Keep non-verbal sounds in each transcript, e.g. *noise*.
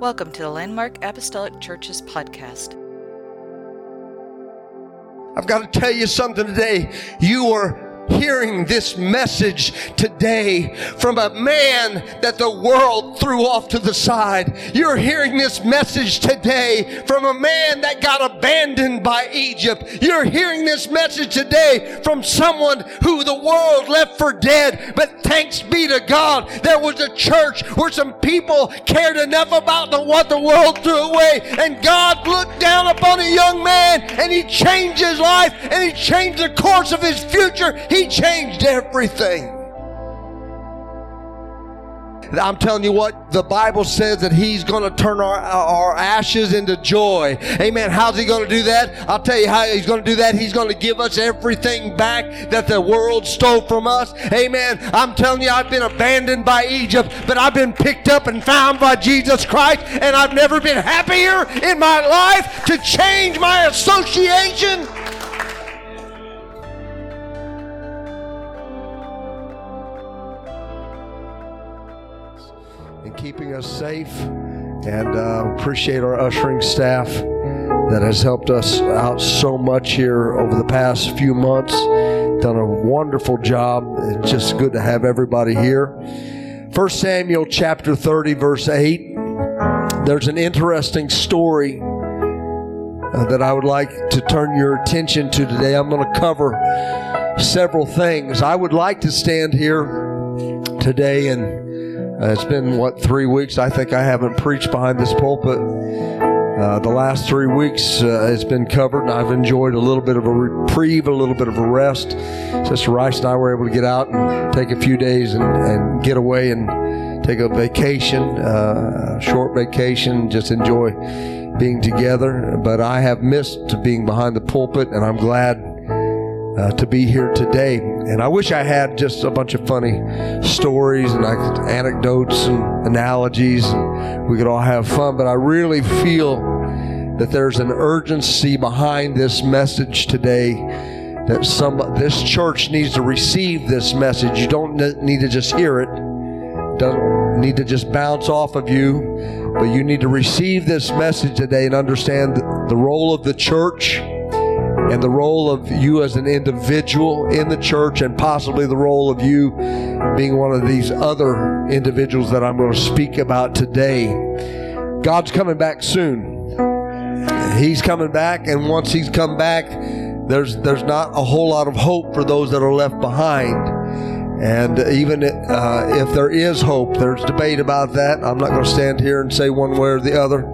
Welcome to the Landmark Apostolic Churches podcast. I've got to tell you something today. You are hearing this message today from a man that the world threw off to the side. You're hearing this message today from a man that got abandoned by Egypt. You're hearing this message today from someone who the world left for dead. But thanks be to God, there was a church where some people cared enough about the, what the world threw away. And God looked down upon a young man and he changed his life and he changed the course of his future. He changed everything. I'm telling you what, the Bible says that He's going to turn our, our ashes into joy. Amen. How's He going to do that? I'll tell you how He's going to do that. He's going to give us everything back that the world stole from us. Amen. I'm telling you, I've been abandoned by Egypt, but I've been picked up and found by Jesus Christ, and I've never been happier in my life to change my association keeping us safe and uh, appreciate our ushering staff that has helped us out so much here over the past few months. Done a wonderful job. It's just good to have everybody here. First Samuel chapter 30 verse 8. There's an interesting story uh, that I would like to turn your attention to today. I'm going to cover several things. I would like to stand here today and uh, it's been, what, three weeks? I think I haven't preached behind this pulpit. Uh, the last three weeks uh, it's been covered, and I've enjoyed a little bit of a reprieve, a little bit of a rest. Sister Rice and I were able to get out and take a few days and, and get away and take a vacation, uh, a short vacation, just enjoy being together. But I have missed being behind the pulpit, and I'm glad uh, to be here today. And I wish I had just a bunch of funny stories and anecdotes and analogies, and we could all have fun. But I really feel that there's an urgency behind this message today. That some this church needs to receive this message. You don't need to just hear it. Doesn't need to just bounce off of you, but you need to receive this message today and understand the role of the church and the role of you as an individual in the church, and possibly the role of you being one of these other individuals that I'm going to speak about today. God's coming back soon. He's coming back, and once He's come back, there's there's not a whole lot of hope for those that are left behind. And even uh, if there is hope, there's debate about that. I'm not going to stand here and say one way or the other.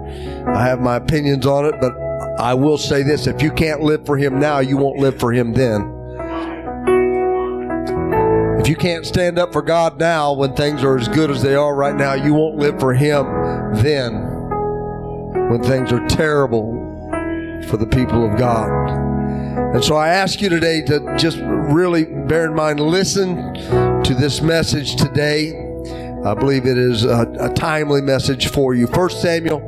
I have my opinions on it, but I will say this if you can't live for Him now, you won't live for Him then. If you can't stand up for God now when things are as good as they are right now, you won't live for Him then when things are terrible for the people of God. And so I ask you today to just really bear in mind, listen to this message today. I believe it is a, a timely message for you. First Samuel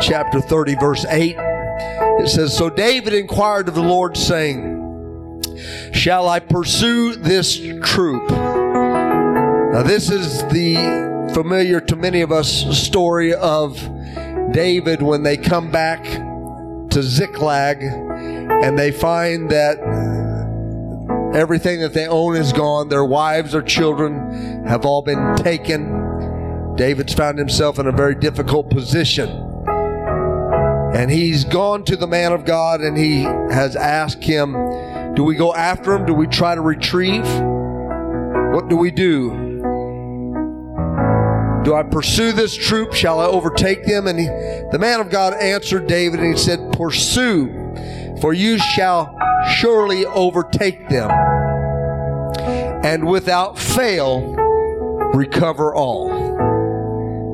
chapter 30, verse 8. It says, So David inquired of the Lord, saying, Shall I pursue this troop? Now, this is the familiar to many of us story of David when they come back to Ziklag and they find that everything that they own is gone. Their wives or children have all been taken. David's found himself in a very difficult position. And he's gone to the man of God and he has asked him, Do we go after him? Do we try to retrieve? What do we do? Do I pursue this troop? Shall I overtake them? And he, the man of God answered David and he said, Pursue, for you shall surely overtake them, and without fail recover all.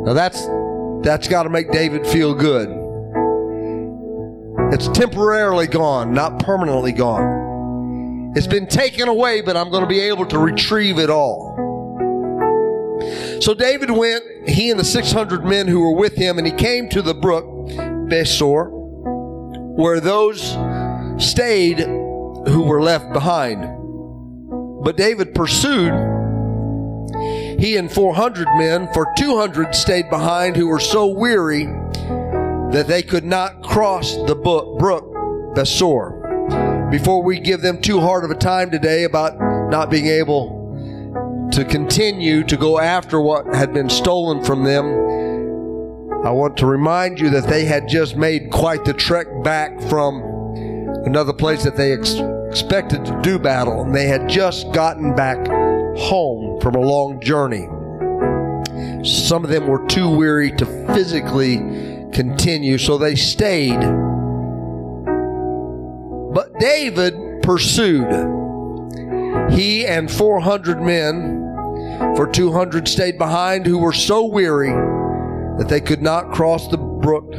Now that's that's got to make David feel good. It's temporarily gone, not permanently gone. It's been taken away, but I'm going to be able to retrieve it all. So David went, he and the 600 men who were with him, and he came to the brook Besor, where those stayed who were left behind. But David pursued. he and 400 men, for 200 stayed behind who were so weary that they could not cross the brook Besor. Before we give them too hard of a time today about not being able to continue to go after what had been stolen from them, I want to remind you that they had just made quite the trek back from another place that they ex- expected to do battle, and they had just gotten back home from a long journey. Some of them were too weary to physically continue, so they stayed. But David pursued. He and 400 men, for 200 stayed behind, who were so weary that they could not cross the brook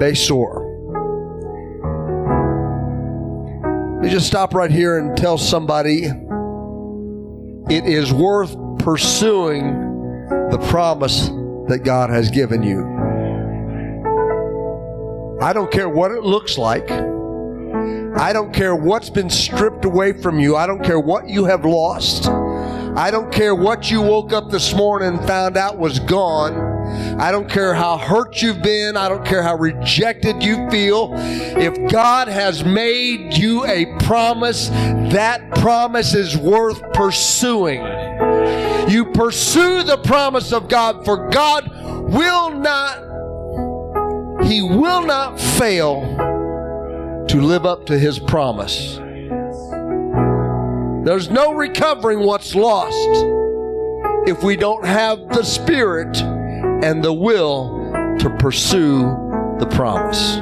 Besor. Let me just stop right here and tell somebody it is worth pursuing the promise that God has given you. I don't care what it looks like. I don't care what's been stripped away from you. I don't care what you have lost. I don't care what you woke up this morning and found out was gone. I don't care how hurt you've been. I don't care how rejected you feel. If God has made you a promise, that promise is worth pursuing. You pursue the promise of God, for God will not, He will not fail to live up to His promise. There's no recovering what's lost if we don't have the Spirit and the will to pursue the promise.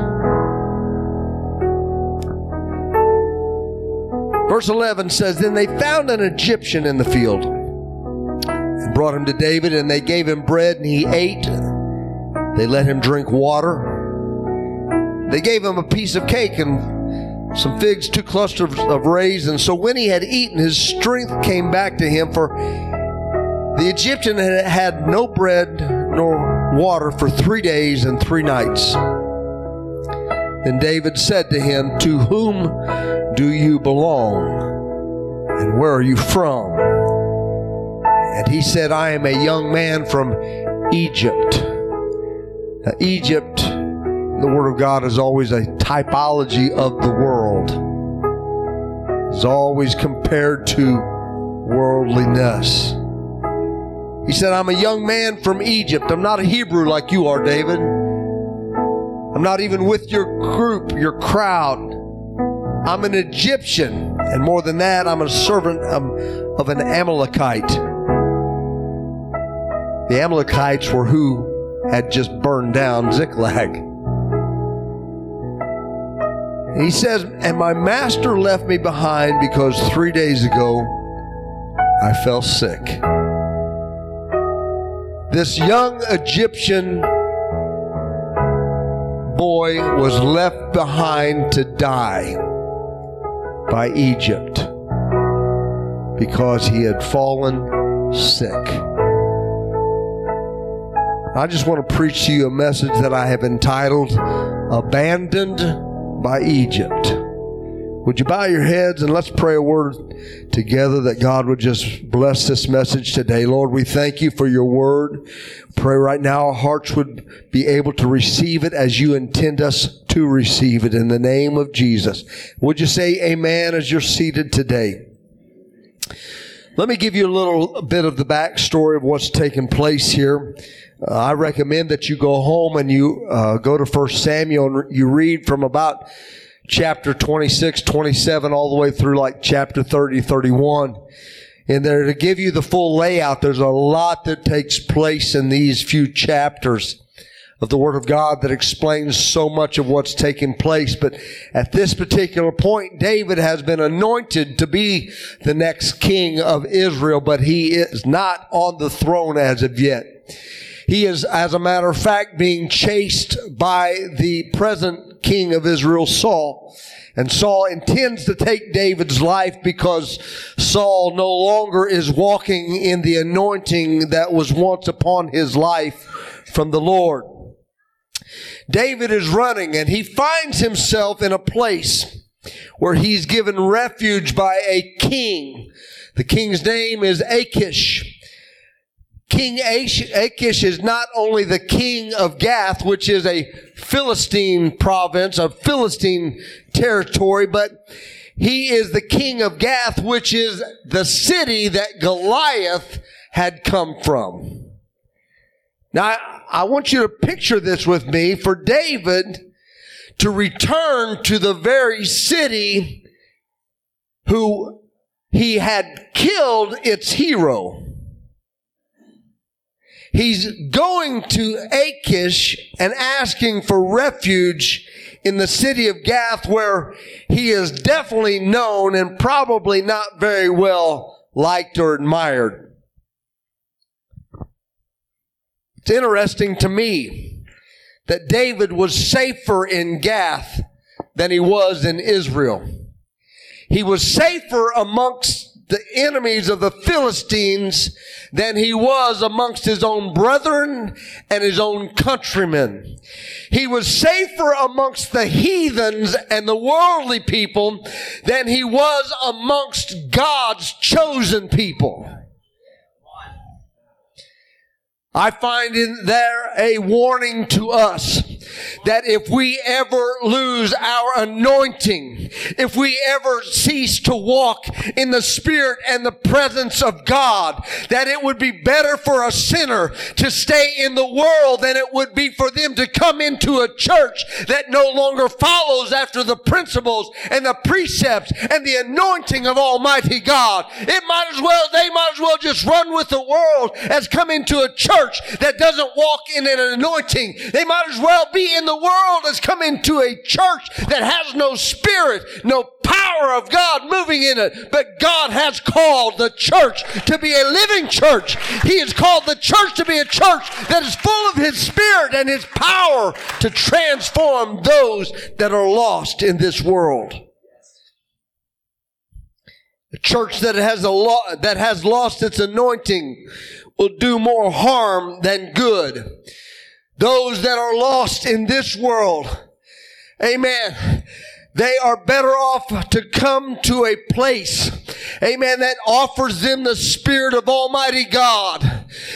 Verse 11 says Then they found an Egyptian in the field and brought him to David, and they gave him bread, and he ate. They let him drink water. They gave him a piece of cake and some figs, two clusters of raisins. So when he had eaten, his strength came back to him, for the Egyptian had had no bread nor water for three days and three nights. Then David said to him, To whom do you belong? And where are you from? And he said, I am a young man from Egypt. Now, Egypt the Word of God is always a typology of the world. It's always compared to worldliness. He said, I'm a young man from Egypt. I'm not a Hebrew like you are, David. I'm not even with your group, your crowd. I'm an Egyptian. And more than that, I'm a servant of, of an Amalekite. The Amalekites were who had just burned down Ziklag. He says, And my master left me behind because three days ago I fell sick. This young Egyptian boy was left behind to die by Egypt because he had fallen sick. I just want to preach to you a message that I have entitled Abandoned by Egypt. Would you bow your heads and let's pray a word together that God would just bless this message today. Lord, we thank you for your word. Pray right now our hearts would be able to receive it as you intend us to receive it in the name of Jesus. Would you say amen as you're seated today? Let me give you a little bit of the backstory of what's taken place here. Uh, I recommend that you go home and you uh, go to First Samuel and you read from about chapter 26, 27, all the way through like chapter 30, 31. And there to give you the full layout, there's a lot that takes place in these few chapters of the Word of God that explains so much of what's taking place. But at this particular point, David has been anointed to be the next king of Israel, but he is not on the throne as of yet. He is, as a matter of fact, being chased by the present king of Israel, Saul. And Saul intends to take David's life because Saul no longer is walking in the anointing that was once upon his life from the Lord. David is running and he finds himself in a place where he's given refuge by a king. The king's name is Achish. King Achish is not only the king of Gath, which is a Philistine province, a Philistine territory, but he is the king of Gath, which is the city that Goliath had come from. Now, I want you to picture this with me for David to return to the very city who he had killed its hero. He's going to Achish and asking for refuge in the city of Gath where he is definitely known and probably not very well liked or admired. It's interesting to me that David was safer in Gath than he was in Israel. He was safer amongst the enemies of the Philistines than he was amongst his own brethren and his own countrymen. He was safer amongst the heathens and the worldly people than he was amongst God's chosen people. I find in there a warning to us that if we ever lose our anointing, if we ever cease to walk in the spirit and the presence of God, that it would be better for a sinner to stay in the world than it would be for them to come into a church that no longer follows after the principles and the precepts and the anointing of Almighty God. It might as well, they might as well just run with the world as come into a church that doesn't walk in an anointing. They might as well be in the world has come into a church that has no spirit, no power of God moving in it. But God has called the church to be a living church. He has called the church to be a church that is full of His Spirit and His power to transform those that are lost in this world. A church that has a lo- that has lost its anointing will do more harm than good. Those that are lost in this world, amen, they are better off to come to a place, amen, that offers them the Spirit of Almighty God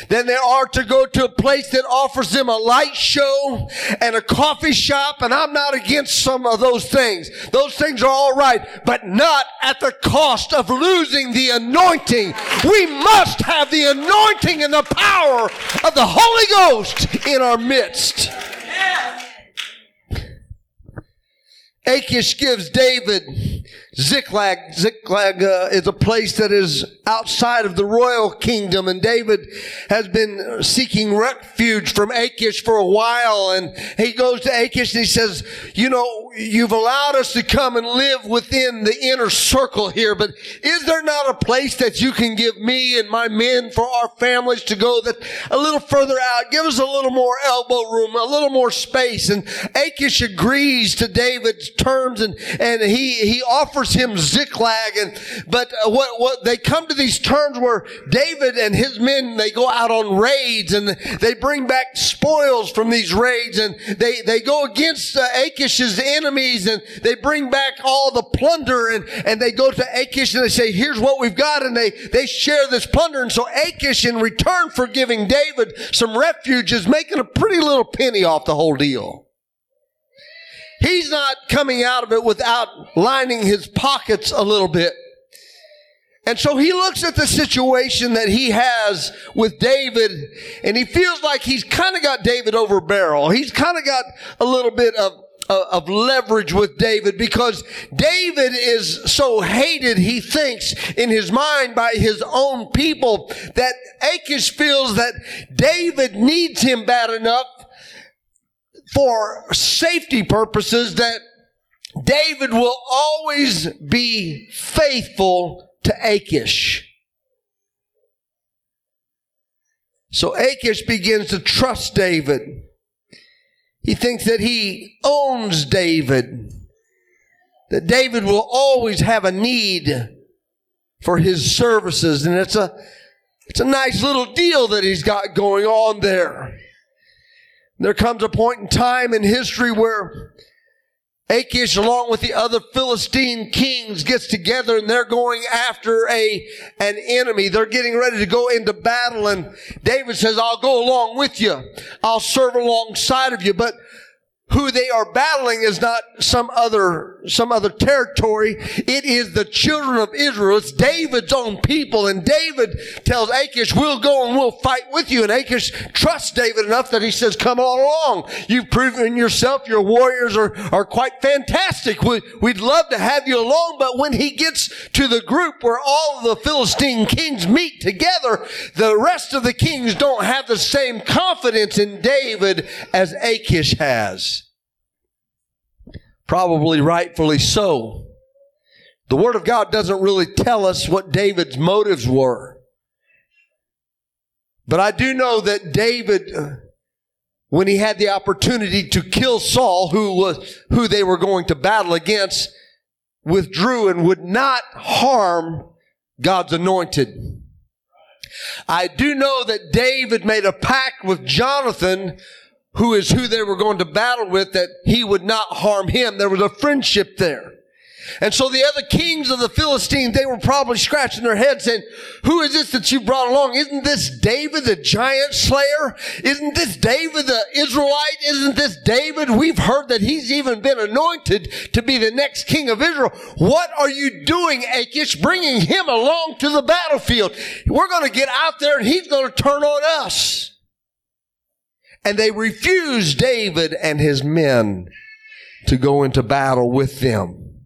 than they are to go to a place that offers them a light show and a coffee shop. And I'm not against some of those things. Those things are all right, but not at the cost of losing the anointing. We must have the anointing and the power of the Holy Ghost in our midst. Yeah. Achish gives David Ziklag. Ziklag uh, is a place that is outside of the royal kingdom, and David has been seeking refuge from Achish for a while. And he goes to Achish and he says, "You know, you've allowed us to come and live within the inner circle here, but is there not a place that you can give me and my men for our families to go that a little further out? Give us a little more elbow room, a little more space." And Achish agrees to David's terms and, and he, he offers him Ziklag. And, but what, what, they come to these terms where David and his men, they go out on raids and they bring back spoils from these raids and they, they go against uh, Achish's enemies and they bring back all the plunder and, and they go to Achish and they say, here's what we've got. And they, they share this plunder. And so Achish, in return for giving David some refuge, is making a pretty little penny off the whole deal. He's not coming out of it without lining his pockets a little bit. And so he looks at the situation that he has with David and he feels like he's kind of got David over barrel. He's kind of got a little bit of, of leverage with David because David is so hated, he thinks in his mind by his own people that Achish feels that David needs him bad enough for safety purposes that David will always be faithful to Achish. So Achish begins to trust David. He thinks that he owns David, that David will always have a need for his services. And it's a, it's a nice little deal that he's got going on there. There comes a point in time in history where Achish, along with the other Philistine kings, gets together and they're going after a, an enemy. They're getting ready to go into battle and David says, I'll go along with you. I'll serve alongside of you. But who they are battling is not some other, some other territory. It is the children of Israel. It's David's own people. And David tells Achish, we'll go and we'll fight with you. And Achish trusts David enough that he says, come on along. You've proven yourself. Your warriors are, are quite fantastic. We, we'd love to have you along. But when he gets to the group where all the Philistine kings meet together, the rest of the kings don't have the same confidence in David as Achish has. Probably rightfully so. The Word of God doesn't really tell us what David's motives were. But I do know that David, uh, when he had the opportunity to kill Saul, who was, who they were going to battle against, withdrew and would not harm God's anointed. I do know that David made a pact with Jonathan who is who they were going to battle with, that he would not harm him. There was a friendship there. And so the other kings of the Philistines, they were probably scratching their heads saying, who is this that you brought along? Isn't this David, the giant slayer? Isn't this David, the Israelite? Isn't this David? We've heard that he's even been anointed to be the next king of Israel. What are you doing, Achish, bringing him along to the battlefield? We're going to get out there and he's going to turn on us. And they refused David and his men to go into battle with them.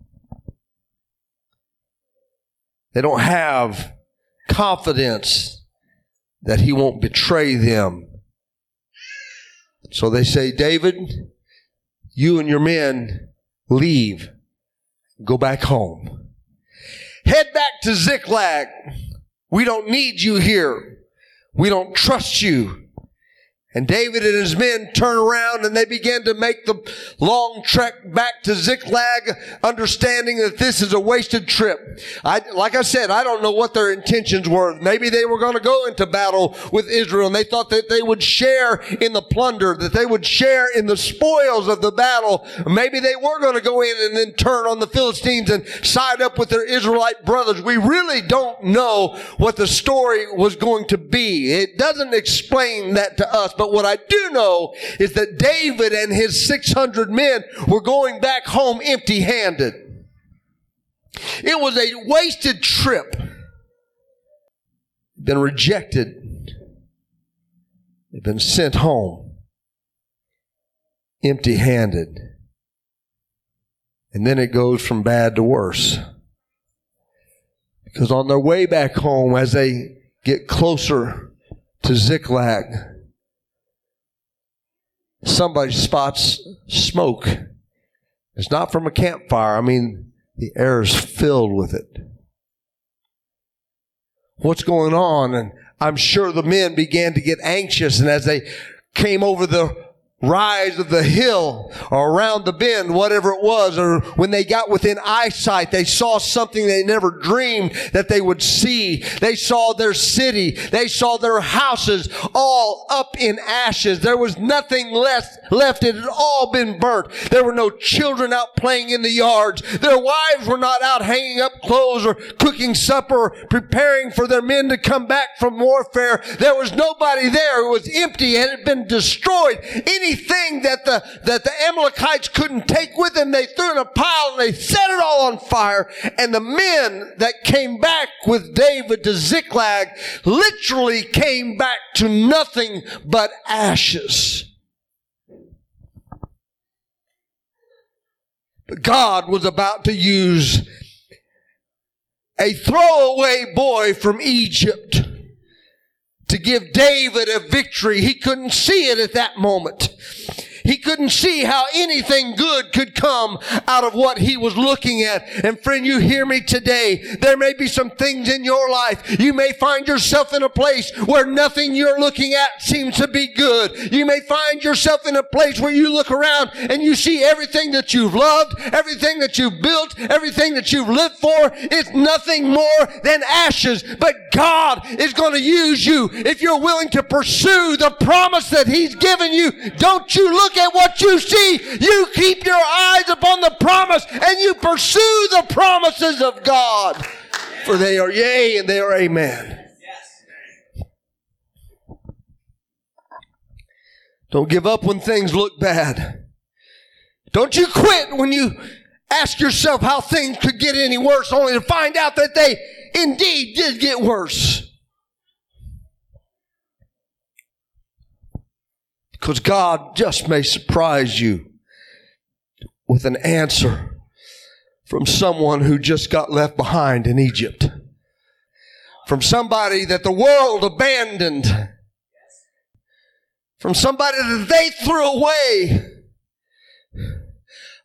They don't have confidence that he won't betray them. So they say, David, you and your men leave. Go back home. Head back to Ziklag. We don't need you here. We don't trust you. And David and his men turn around and they begin to make the long trek back to Ziklag, understanding that this is a wasted trip. I, like I said, I don't know what their intentions were. Maybe they were going to go into battle with Israel and they thought that they would share in the plunder, that they would share in the spoils of the battle. Maybe they were going to go in and then turn on the Philistines and side up with their Israelite brothers. We really don't know what the story was going to be. It doesn't explain that to us. But what I do know is that David and his 600 men were going back home empty handed. It was a wasted trip. Been rejected. They've been sent home empty handed. And then it goes from bad to worse. Because on their way back home, as they get closer to Ziklag, somebody spots smoke. It's not from a campfire. I mean, the air is filled with it. What's going on? And I'm sure the men began to get anxious. And as they came over the rise of the hill or around the bend, whatever it was, or when they got within eyesight, they saw something they never dreamed that they would see. They saw their city. They saw their houses all up in ashes. There was nothing left, left. It had all been burnt. There were no children out playing in the yards. Their wives were not out hanging up clothes or cooking supper or preparing for their men to come back from warfare. There was nobody there. It was empty It had been destroyed. Any anything that the, that the Amalekites couldn't take with them, they threw in a pile and they set it all on fire. And the men that came back with David to Ziklag literally came back to nothing but ashes. But God was about to use a throwaway boy from Egypt to give David a victory. He couldn't see it at that moment. He couldn't see how anything good could come out of what he was looking at. And friend, you hear me today. There may be some things in your life. You may find yourself in a place where nothing you're looking at seems to be good. You may find yourself in a place where you look around and you see everything that you've loved, everything that you've built, everything that you've lived for. It's nothing more than ashes. But God is going to use you if you're willing to pursue the promise that He's given you. Don't you look at what you see. You keep your eyes upon the promise and you pursue the promises of God. For they are yea and they are amen. Don't give up when things look bad. Don't you quit when you ask yourself how things could get any worse only to find out that they indeed did get worse. Because God just may surprise you with an answer from someone who just got left behind in Egypt. From somebody that the world abandoned. From somebody that they threw away.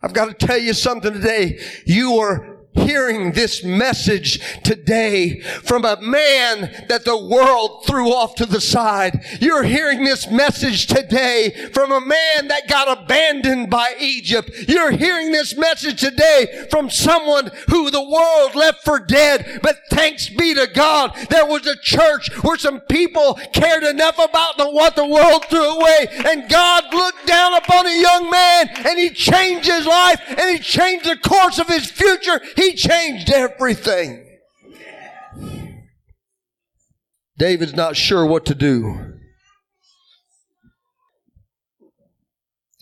I've got to tell you something today. You are hearing this message today from a man that the world threw off to the side. You're hearing this message today from a man that got abandoned by Egypt. You're hearing this message today from someone who the world left for dead. But thanks be to God, there was a church where some people cared enough about the, what the world threw away. And God looked down upon a young man and he changed his life and he changed the course of his future. He he changed everything. David's not sure what to do.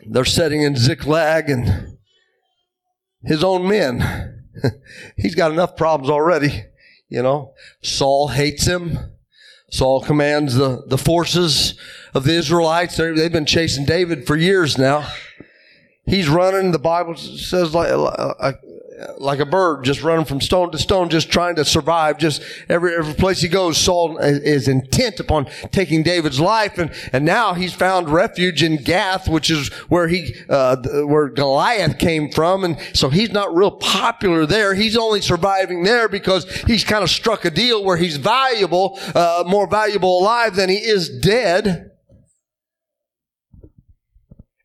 They're setting in Ziklag and his own men. *laughs* He's got enough problems already. You know, Saul hates him. Saul commands the, the forces of the Israelites. they have been chasing David for years now. He's running. The Bible says like, uh, like a bird just running from stone to stone, just trying to survive. Just every, every place he goes, Saul is intent upon taking David's life. And, and now he's found refuge in Gath, which is where he, uh, where Goliath came from. And so he's not real popular there. He's only surviving there because he's kind of struck a deal where he's valuable, uh, more valuable alive than he is dead.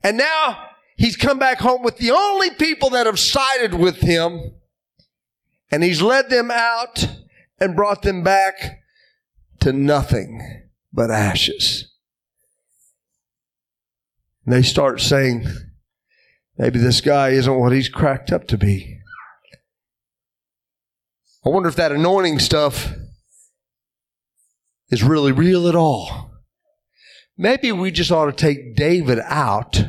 And now he's come back home with the only people that have sided with him, and he's led them out and brought them back to nothing but ashes. And they start saying, maybe this guy isn't what he's cracked up to be. I wonder if that anointing stuff is really real at all. Maybe we just ought to take David out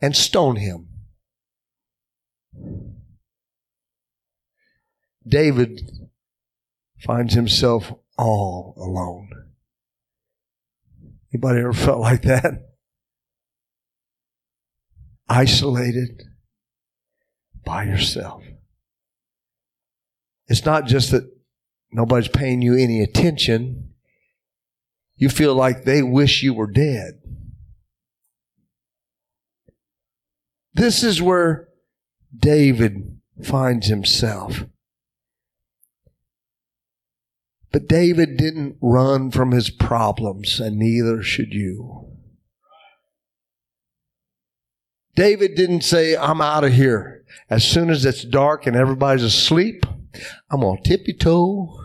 and stone him. David finds himself all alone. Anybody ever felt like that? Isolated by yourself. It's not just that nobody's paying you any attention. You feel like they wish you were dead. This is where David finds himself. But David didn't run from his problems, and neither should you. David didn't say, I'm out of here. As soon as it's dark and everybody's asleep, I'm to tippy toe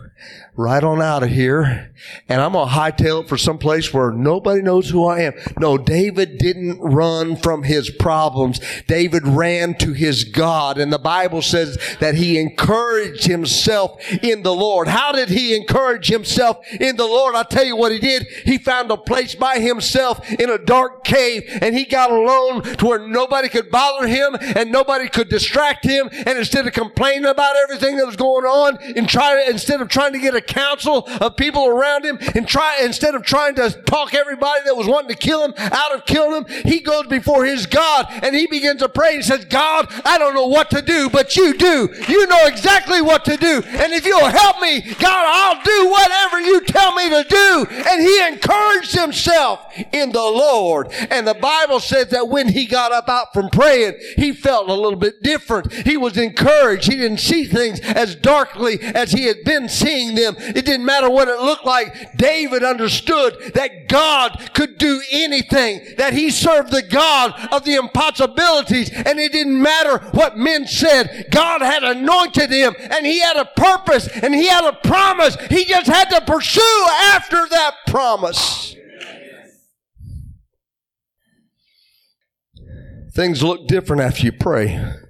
right on out of here and I'm going to hightail it for some place where nobody knows who I am. No, David didn't run from his problems. David ran to his God. And the Bible says that he encouraged himself in the Lord. How did he encourage himself in the Lord? I'll tell you what he did. He found a place by himself in a dark cave and he got alone to where nobody could bother him and nobody could distract him. And instead of complaining about everything that was going on and try, instead of trying to get a council of people around him and try, instead of trying to talk everybody that was wanting to kill him out of killing him, he goes before his God and he begins to pray and says, God, I don't know what to do, but you do. You know exactly what to do. And if you'll help me, God, I'll do whatever you tell me to do. And he encouraged himself in the Lord. And the Bible says that when he got up out from praying, he felt a little bit different. He was encouraged. He didn't see things as darkly as he had been seeing them it didn't matter what it looked like. David understood that God could do anything, that he served the God of the impossibilities, and it didn't matter what men said. God had anointed him, and he had a purpose, and he had a promise. He just had to pursue after that promise. Things look different after you pray.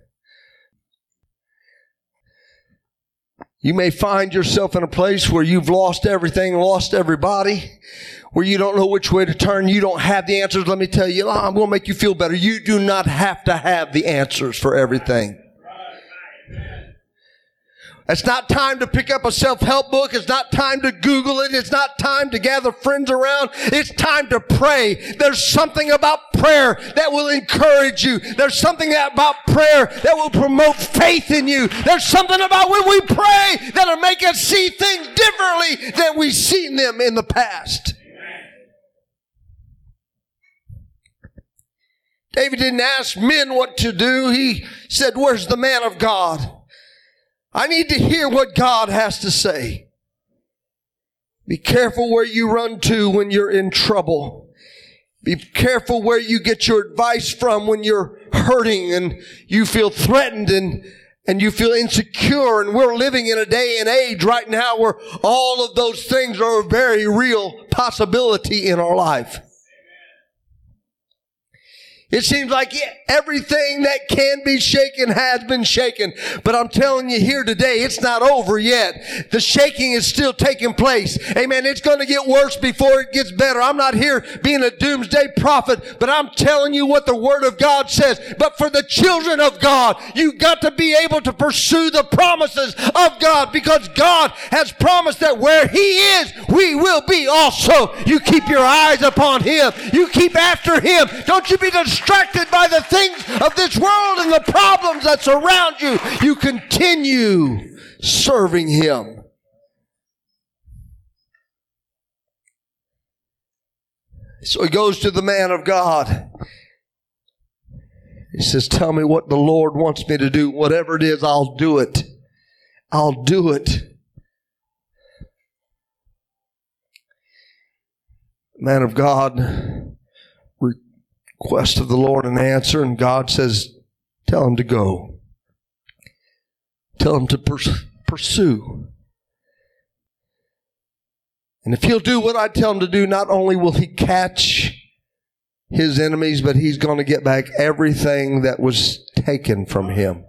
You may find yourself in a place where you've lost everything, lost everybody, where you don't know which way to turn. You don't have the answers. Let me tell you, I'm going to make you feel better. You do not have to have the answers for everything. It's not time to pick up a self-help book. It's not time to Google it. It's not time to gather friends around. It's time to pray. There's something about prayer that will encourage you. There's something about prayer that will promote faith in you. There's something about when we pray that'll make us see things differently than we've seen them in the past. David didn't ask men what to do. He said, where's the man of God? I need to hear what God has to say. Be careful where you run to when you're in trouble. Be careful where you get your advice from when you're hurting and you feel threatened and, and you feel insecure. And we're living in a day and age right now where all of those things are a very real possibility in our life. It seems like everything that can be shaken has been shaken. But I'm telling you here today, it's not over yet. The shaking is still taking place. Amen. It's going to get worse before it gets better. I'm not here being a doomsday prophet, but I'm telling you what the word of God says. But for the children of God, you've got to be able to pursue the promises of God because God has promised that where He is, we will be also. You keep your eyes upon Him. You keep after Him. Don't you be distracted distracted by the things of this world and the problems that surround you, you continue serving Him. So he goes to the man of God. He says, Tell me what the Lord wants me to do. Whatever it is, I'll do it. I'll do it. Man of God request of the Lord an answer, and God says, Tell him to go. Tell him to pers- pursue. And if he'll do what I tell him to do, not only will he catch his enemies, but he's going to get back everything that was taken from him.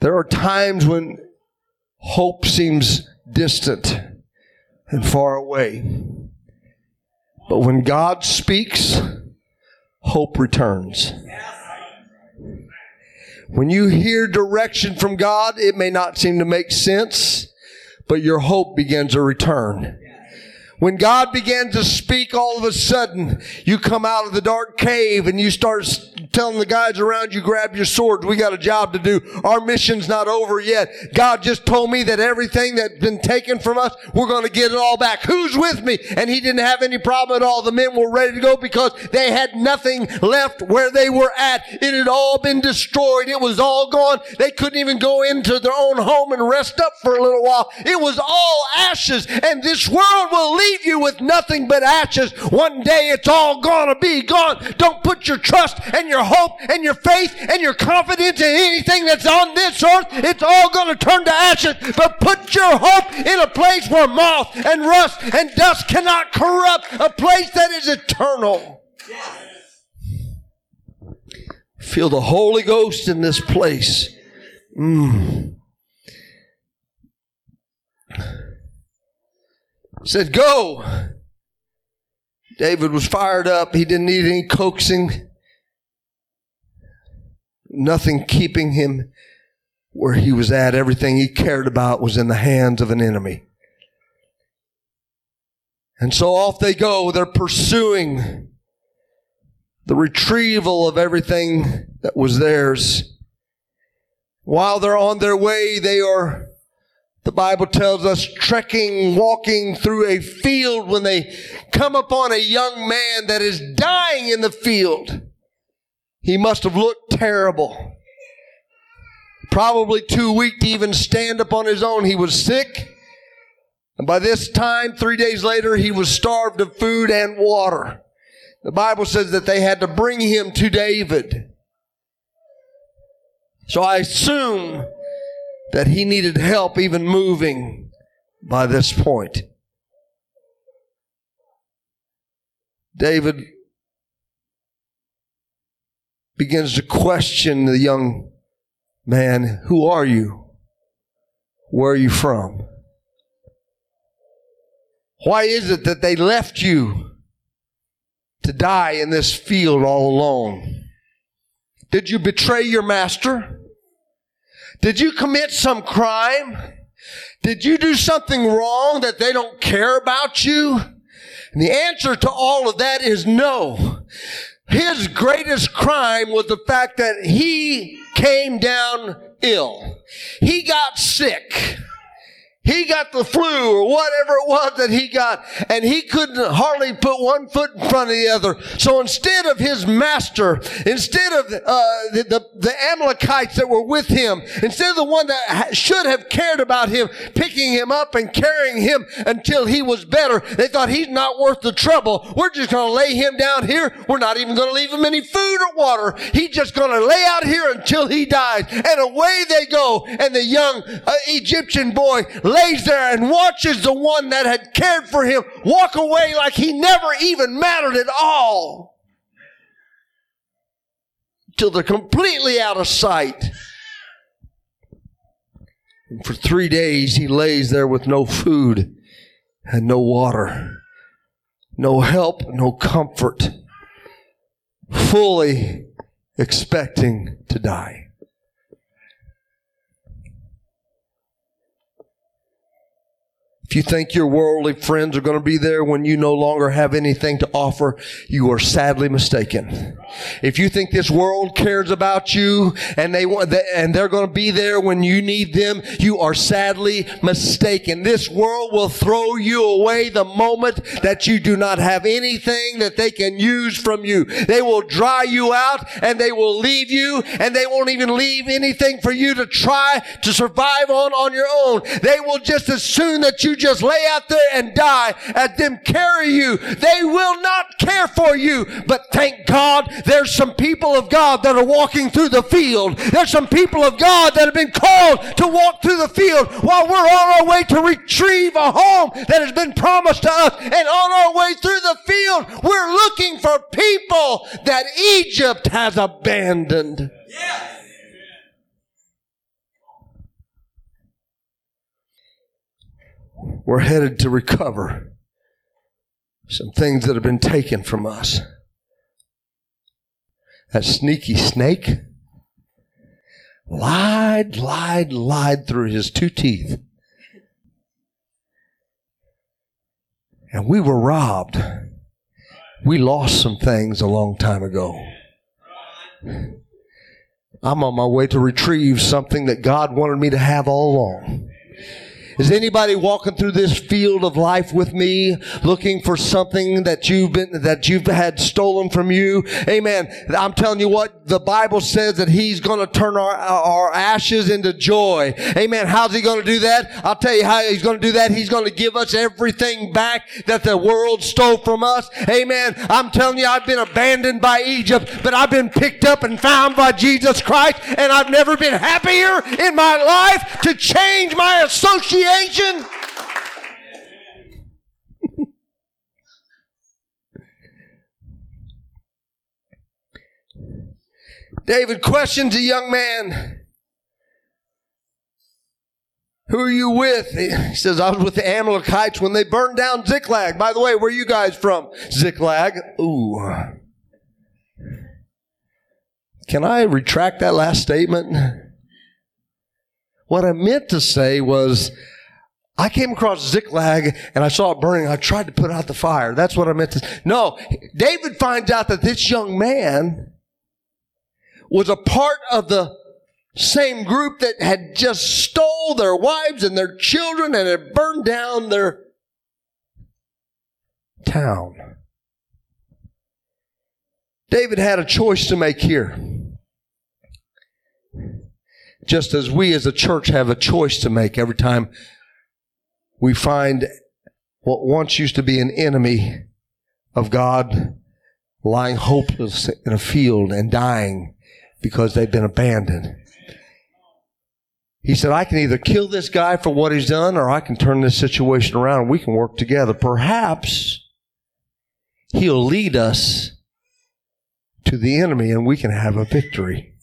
There are times when hope seems distant and far away. But when God speaks, hope returns. When you hear direction from God, it may not seem to make sense, but your hope begins to return. When God began to speak, all of a sudden, you come out of the dark cave and you start telling the guys around you, grab your swords. We got a job to do. Our mission's not over yet. God just told me that everything that's been taken from us, we're going to get it all back. Who's with me? And he didn't have any problem at all. The men were ready to go because they had nothing left where they were at. It had all been destroyed. It was all gone. They couldn't even go into their own home and rest up for a little while. It was all ashes and this world will leave you with nothing but ashes. One day it's all gonna be gone. Don't put your trust and your hope and your faith and your confidence in anything that's on this earth. It's all gonna turn to ashes. But put your hope in a place where moth and rust and dust cannot corrupt, a place that is eternal. Feel the Holy Ghost in this place. Mm. Said, Go. David was fired up. He didn't need any coaxing, nothing keeping him where he was at. Everything he cared about was in the hands of an enemy. And so off they go. They're pursuing the retrieval of everything that was theirs. While they're on their way, they are the Bible tells us trekking, walking through a field when they come upon a young man that is dying in the field. He must have looked terrible. Probably too weak to even stand up on his own. He was sick. And by this time, three days later, he was starved of food and water. The Bible says that they had to bring him to David. So I assume that he needed help even moving by this point. David begins to question the young man Who are you? Where are you from? Why is it that they left you to die in this field all alone? Did you betray your master? Did you commit some crime? Did you do something wrong that they don't care about you? And the answer to all of that is no. His greatest crime was the fact that he came down ill. He got sick. He got the flu or whatever it was that he got, and he couldn't hardly put one foot in front of the other. So instead of his master, instead of uh, the, the, the Amalekites that were with him, instead of the one that should have cared about him, picking him up and carrying him until he was better, they thought he's not worth the trouble. We're just going to lay him down here. We're not even going to leave him any food or water. He's just going to lay out here until he dies. And away they go. And the young uh, Egyptian boy lays there and watches the one that had cared for him walk away like he never even mattered at all. Till they're completely out of sight. And for three days he lays there with no food and no water, no help, no comfort, fully expecting to die. If you think your worldly friends are going to be there when you no longer have anything to offer, you are sadly mistaken. If you think this world cares about you and they want, and they're going to be there when you need them, you are sadly mistaken. This world will throw you away the moment that you do not have anything that they can use from you. They will dry you out and they will leave you and they won't even leave anything for you to try to survive on on your own. They will just as soon that you just lay out there and die at them carry you. They will not care for you. But thank God there's some people of God that are walking through the field. There's some people of God that have been called to walk through the field while we're on our way to retrieve a home that has been promised to us. And on our way through the field, we're looking for people that Egypt has abandoned. Yeah. We're headed to recover some things that have been taken from us. That sneaky snake lied, lied, lied through his two teeth. And we were robbed. We lost some things a long time ago. I'm on my way to retrieve something that God wanted me to have all along. Is anybody walking through this field of life with me looking for something that you've been, that you've had stolen from you? Amen. I'm telling you what, the Bible says that He's going to turn our, our ashes into joy. Amen. How's He going to do that? I'll tell you how He's going to do that. He's going to give us everything back that the world stole from us. Amen. I'm telling you, I've been abandoned by Egypt, but I've been picked up and found by Jesus Christ, and I've never been happier in my life to change my association creation? David questions a young man. Who are you with? He says, I was with the Amalekites when they burned down Ziklag. By the way, where are you guys from? Ziklag. Ooh. Can I retract that last statement? What I meant to say was, I came across Ziklag and I saw it burning. I tried to put out the fire. That's what I meant to. Say. No, David finds out that this young man was a part of the same group that had just stole their wives and their children and had burned down their town. David had a choice to make here. Just as we as a church have a choice to make every time we find what once used to be an enemy of God lying hopeless in a field and dying because they've been abandoned. He said, I can either kill this guy for what he's done or I can turn this situation around and we can work together. Perhaps He'll lead us to the enemy and we can have a victory.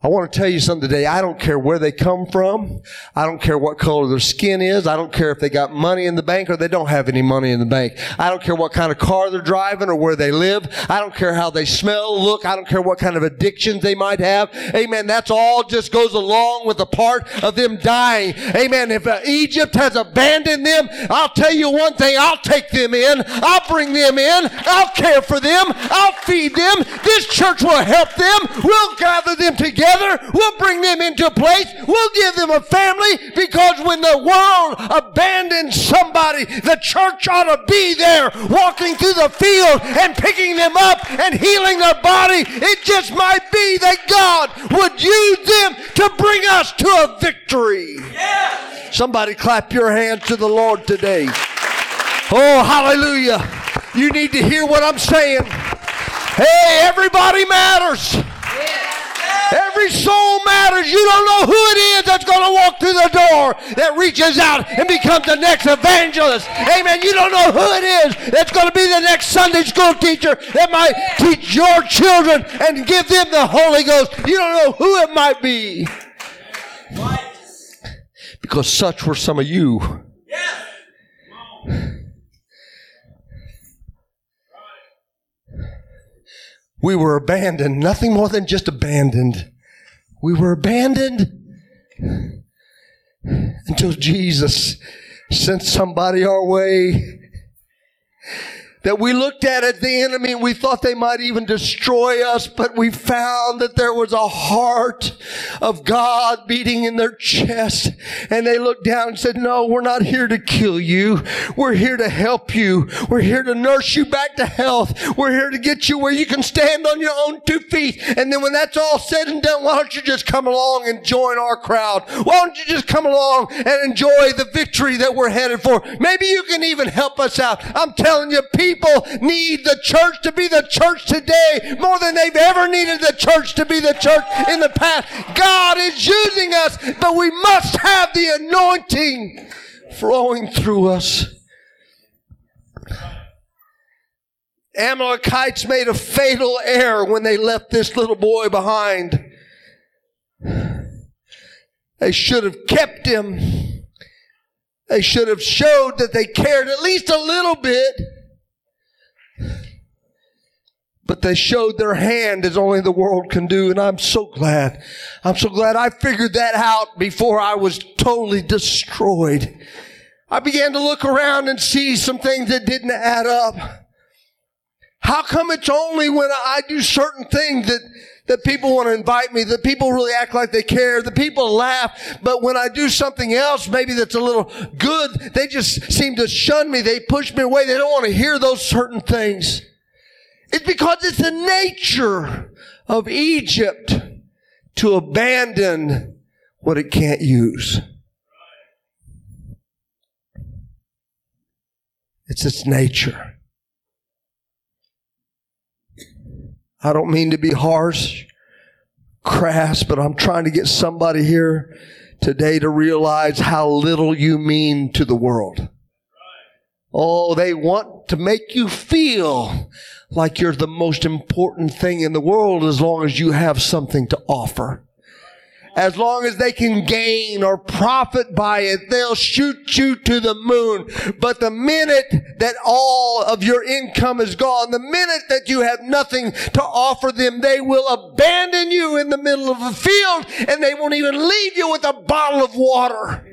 I want to tell you something today. I don't care where they come from. I don't care what color their skin is. I don't care if they got money in the bank or they don't have any money in the bank. I don't care what kind of car they're driving or where they live. I don't care how they smell, look. I don't care what kind of addictions they might have. Amen. That's all just goes along with the part of them dying. Amen. If uh, Egypt has abandoned them, I'll tell you one thing. I'll take them in. I'll bring them in. I'll care for them. I'll feed them. This church will help them. We'll gather them together together. We'll bring them into a place. We'll give them a family because when the world abandons somebody, the church ought to be there walking through the field and picking them up and healing their body. It just might be that God would use them to bring us to a victory. Yeah. Somebody clap your hands to the Lord today. Oh, hallelujah. You need to hear what I'm saying. Hey, everybody matters. Every soul matters. You don't know who it is that's going to walk through the door that reaches out and becomes the next evangelist. Amen. You don't know who it is that's going to be the next Sunday school teacher that might teach your children and give them the Holy Ghost. You don't know who it might be. Because such were some of you. We were abandoned, nothing more than just abandoned. We were abandoned until Jesus sent somebody our way that we looked at as the enemy and we thought they might even destroy us, but we found that there was a heart of God beating in their chest. And they looked down and said, no, we're not here to kill you. We're here to help you. We're here to nurse you back to health. We're here to get you where you can stand on your own two feet. And then when that's all said and done, why don't you just come along and join our crowd? Why don't you just come along and enjoy the victory that we're headed for? Maybe you can even help us out. I'm telling you, people people need the church to be the church today more than they've ever needed the church to be the church in the past. God is using us, but we must have the anointing flowing through us. Amalekites made a fatal error when they left this little boy behind. They should have kept him. They should have showed that they cared at least a little bit but they showed their hand as only the world can do. And I'm so glad. I'm so glad I figured that out before I was totally destroyed. I began to look around and see some things that didn't add up. How come it's only when I do certain things that, that people want to invite me, that people really act like they care, that people laugh, but when I do something else, maybe that's a little good, they just seem to shun me. They push me away. They don't want to hear those certain things. It's because it's the nature of Egypt to abandon what it can't use. It's its nature. I don't mean to be harsh, crass, but I'm trying to get somebody here today to realize how little you mean to the world. Oh, they want to make you feel like you're the most important thing in the world as long as you have something to offer. As long as they can gain or profit by it, they'll shoot you to the moon. But the minute that all of your income is gone, the minute that you have nothing to offer them, they will abandon you in the middle of a field and they won't even leave you with a bottle of water.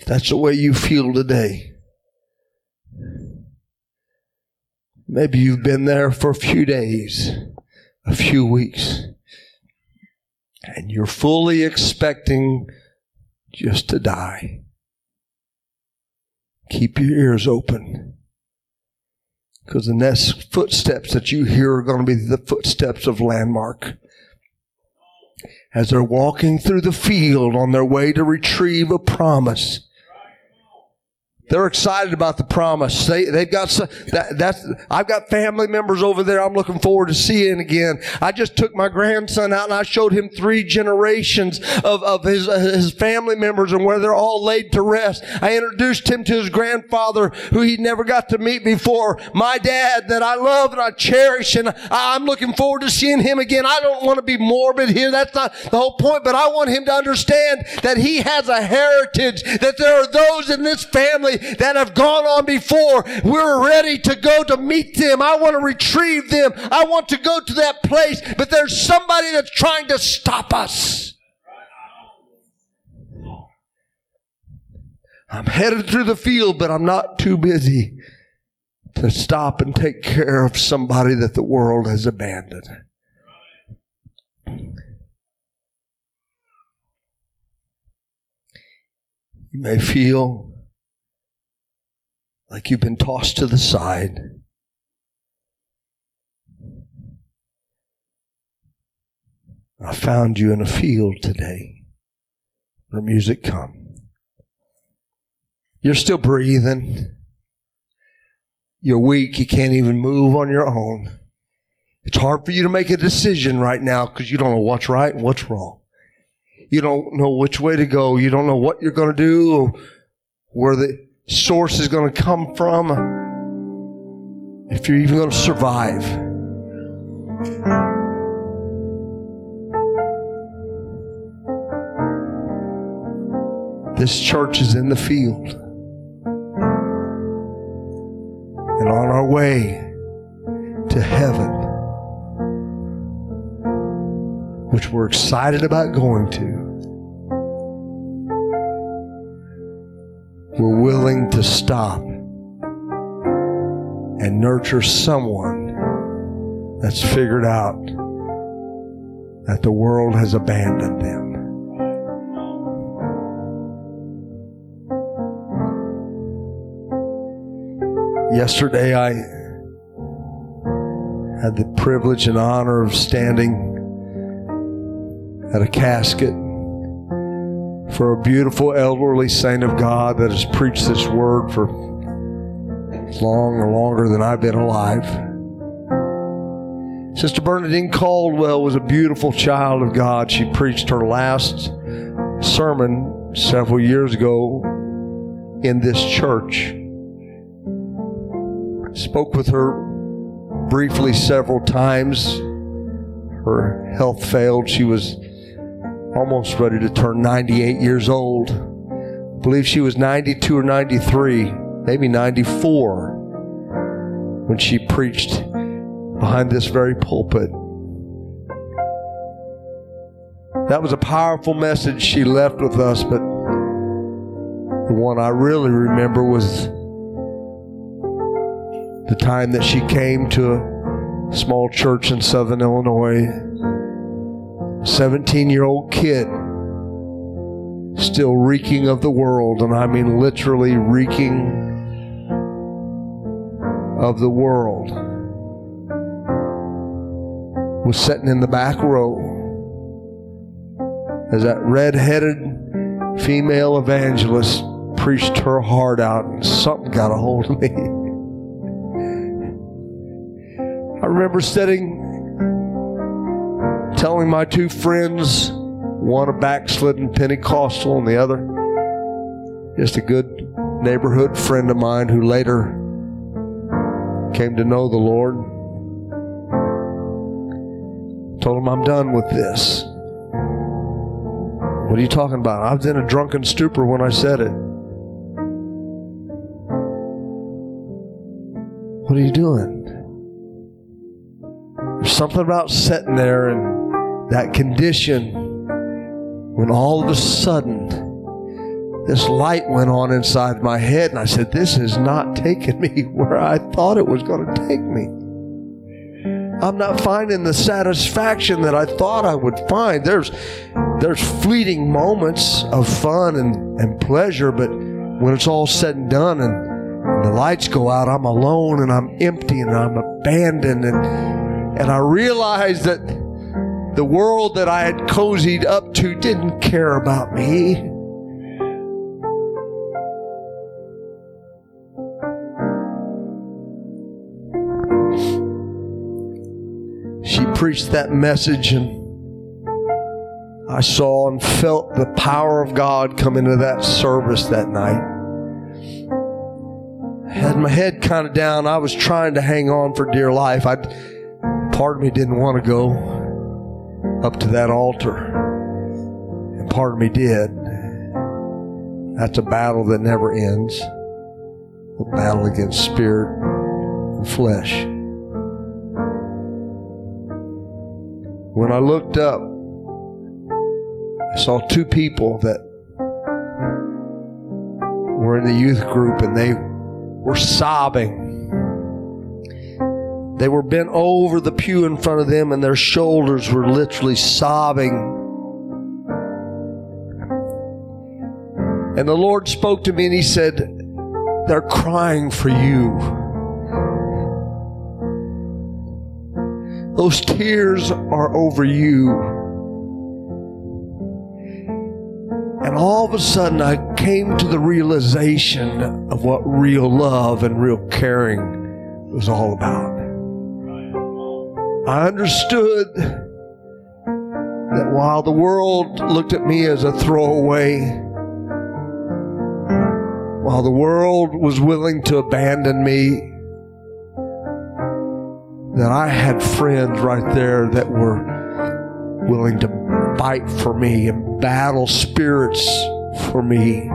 If that's the way you feel today, maybe you've been there for a few days, a few weeks, and you're fully expecting just to die. Keep your ears open. Because the next footsteps that you hear are going to be the footsteps of landmark as they're walking through the field on their way to retrieve a promise They're excited about the promise. They, they've got that, that's, I've got family members over there I'm looking forward to seeing again. I just took my grandson out and I showed him three generations of, of his, his family members and where they're all laid to rest. I introduced him to his grandfather who he never got to meet before. My dad that I love and I cherish and I'm looking forward to seeing him again. I don't want to be morbid here. That's not the whole point, but I want him to understand that he has a heritage, that there are those in this family that have gone on before. We're ready to go to meet them. I want to retrieve them. I want to go to that place, but there's somebody that's trying to stop us. I'm headed through the field, but I'm not too busy to stop and take care of somebody that the world has abandoned. You may feel like you've been tossed to the side. I found you in a field today where music come. You're still breathing. You're weak. You can't even move on your own. It's hard for you to make a decision right now because you don't know what's right and what's wrong. You don't know which way to go. You don't know what you're going to do or where the source is going to come from, if you're even going to survive. This church is in the field. And on our way to heaven, which we're excited about going to. We're willing to stop and nurture someone that's figured out that the world has abandoned them. Yesterday, I had the privilege and honor of standing at a casket for a beautiful elderly saint of God that has preached this word for long or longer than I've been alive. Sister Bernadine Caldwell was a beautiful child of God. She preached her last sermon several years ago in this church. Spoke with her briefly several times. Her health failed. She was almost ready to turn 98 years old. I believe she was 92 or 93, maybe 94, when she preached behind this very pulpit. That was a powerful message she left with us, but the one I really remember was the time that she came to a small church in southern Illinois 17 year old kid still reeking of the world, and I mean literally reeking of the world, was sitting in the back row as that red headed female evangelist preached her heart out, and something got a hold of me. *laughs* I remember sitting telling my two friends, one a backslidden Pentecostal and the other just a good neighborhood friend of mine who later came to know the Lord. Told him, I'm done with this. What are you talking about? I was in a drunken stupor when I said it. What are you doing? There's something about sitting there and that condition when all of a sudden this light went on inside my head and I said, This is not taking me *laughs* where I thought it was going to take me. I'm not finding the satisfaction that I thought I would find. There's there's fleeting moments of fun and, and pleasure, but when it's all said and done and, and the lights go out, I'm alone and I'm empty and I'm abandoned and and I realize that the world that I had cozied up to didn't care about me. She preached that message, and I saw and felt the power of God come into that service that night had my head kind of down. I was trying to hang on for dear life. I, part of me didn't want to go up to that altar. And part of me did. That's a battle that never ends. A battle against spirit and flesh. When I looked up, I saw two people that were in the youth group and they were sobbing. They were bent over the pew in front of them and their shoulders were literally sobbing. And the Lord spoke to me and He said, They're crying for you. Those tears are over you. And all of a sudden, I came to the realization of what real love and real caring was all about. I understood that while the world looked at me as a throwaway, while the world was willing to abandon me, that I had friends right there that were willing to fight for me and battle spirits for me.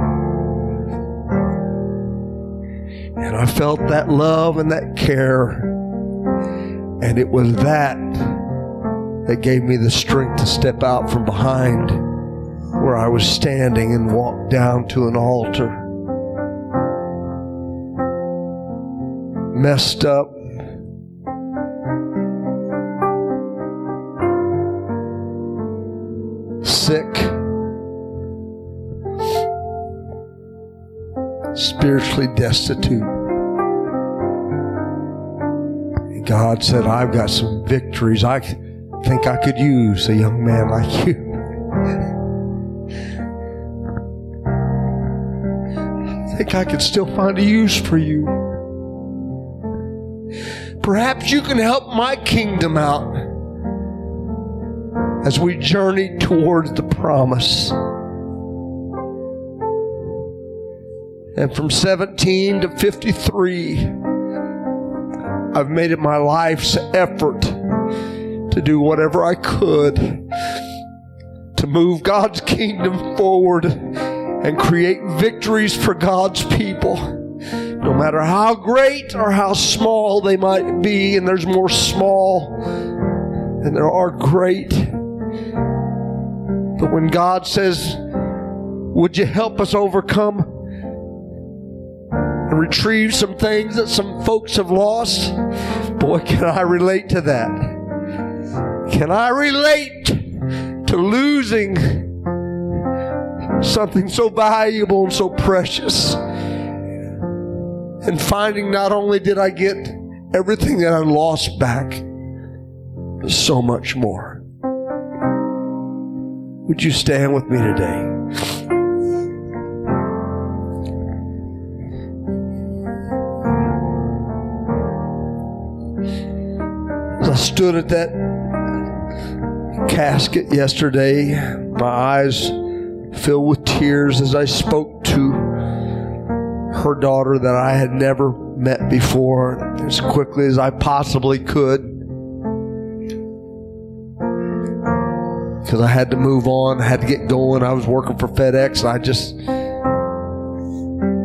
And I felt that love and that care. And it was that that gave me the strength to step out from behind where I was standing and walk down to an altar. Messed up, sick, spiritually destitute. God said, I've got some victories I think I could use a young man like you. I *laughs* think I could still find a use for you. Perhaps you can help my kingdom out as we journey towards the promise. And from 17 to 53, I've made it my life's effort to do whatever I could to move God's kingdom forward and create victories for God's people. No matter how great or how small they might be, and there's more small than there are great. But when God says, Would you help us overcome and retrieve some things that some folks have lost? Boy, can I relate to that. Can I relate to losing something so valuable and so precious? And finding not only did I get everything that I lost back, but so much more. Would you stand with me today? Stood at that casket yesterday, my eyes filled with tears as I spoke to her daughter that I had never met before as quickly as I possibly could. because I had to move on, I had to get going. I was working for FedEx, and I just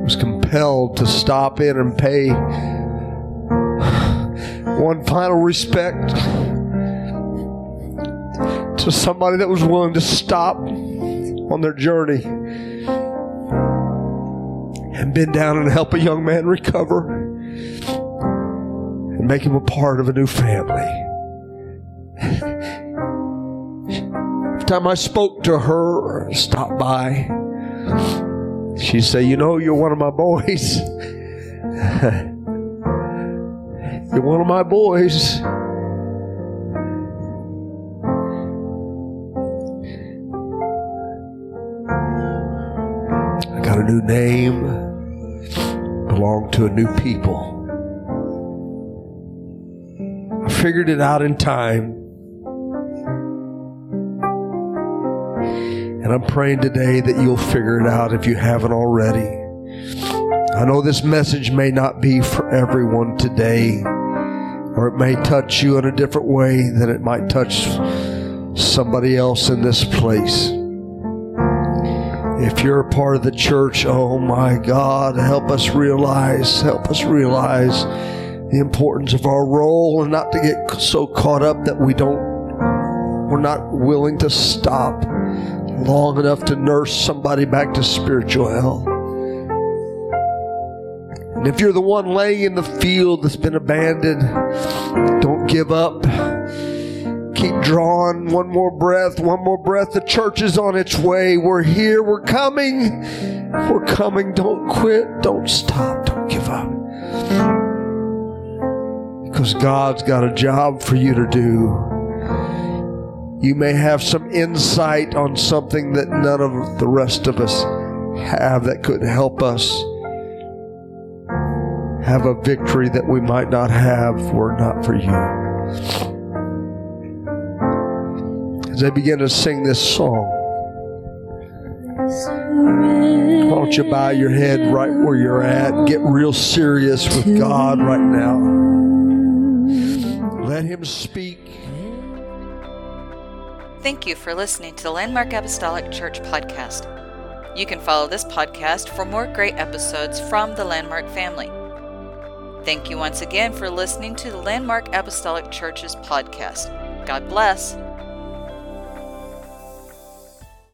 was compelled to stop in and pay one final respect to somebody that was willing to stop on their journey and bend down and help a young man recover and make him a part of a new family. Every time I spoke to her, stopped by, she said, You know, you're one of my boys. *laughs* one of my boys. I got a new name, belong to a new people. I figured it out in time. And I'm praying today that you'll figure it out if you haven't already. I know this message may not be for everyone today or it may touch you in a different way than it might touch somebody else in this place. If you're a part of the church, oh my God, help us realize, help us realize the importance of our role and not to get so caught up that we don't, we're not willing to stop long enough to nurse somebody back to spiritual health. And if you're the one laying in the field that's been abandoned, don't give up. Keep drawing one more breath, one more breath. The church is on its way. We're here. We're coming. We're coming. Don't quit. Don't stop. Don't give up. Because God's got a job for you to do. You may have some insight on something that none of the rest of us have that could help us have a victory that we might not have were not for you. As I begin to sing this song, why don't you bow your head right where you're at? Get real serious with God right now. Let Him speak. Thank you for listening to the Landmark Apostolic Church podcast. You can follow this podcast for more great episodes from the Landmark family. Thank you once again for listening to the Landmark Apostolic Church's podcast. God bless.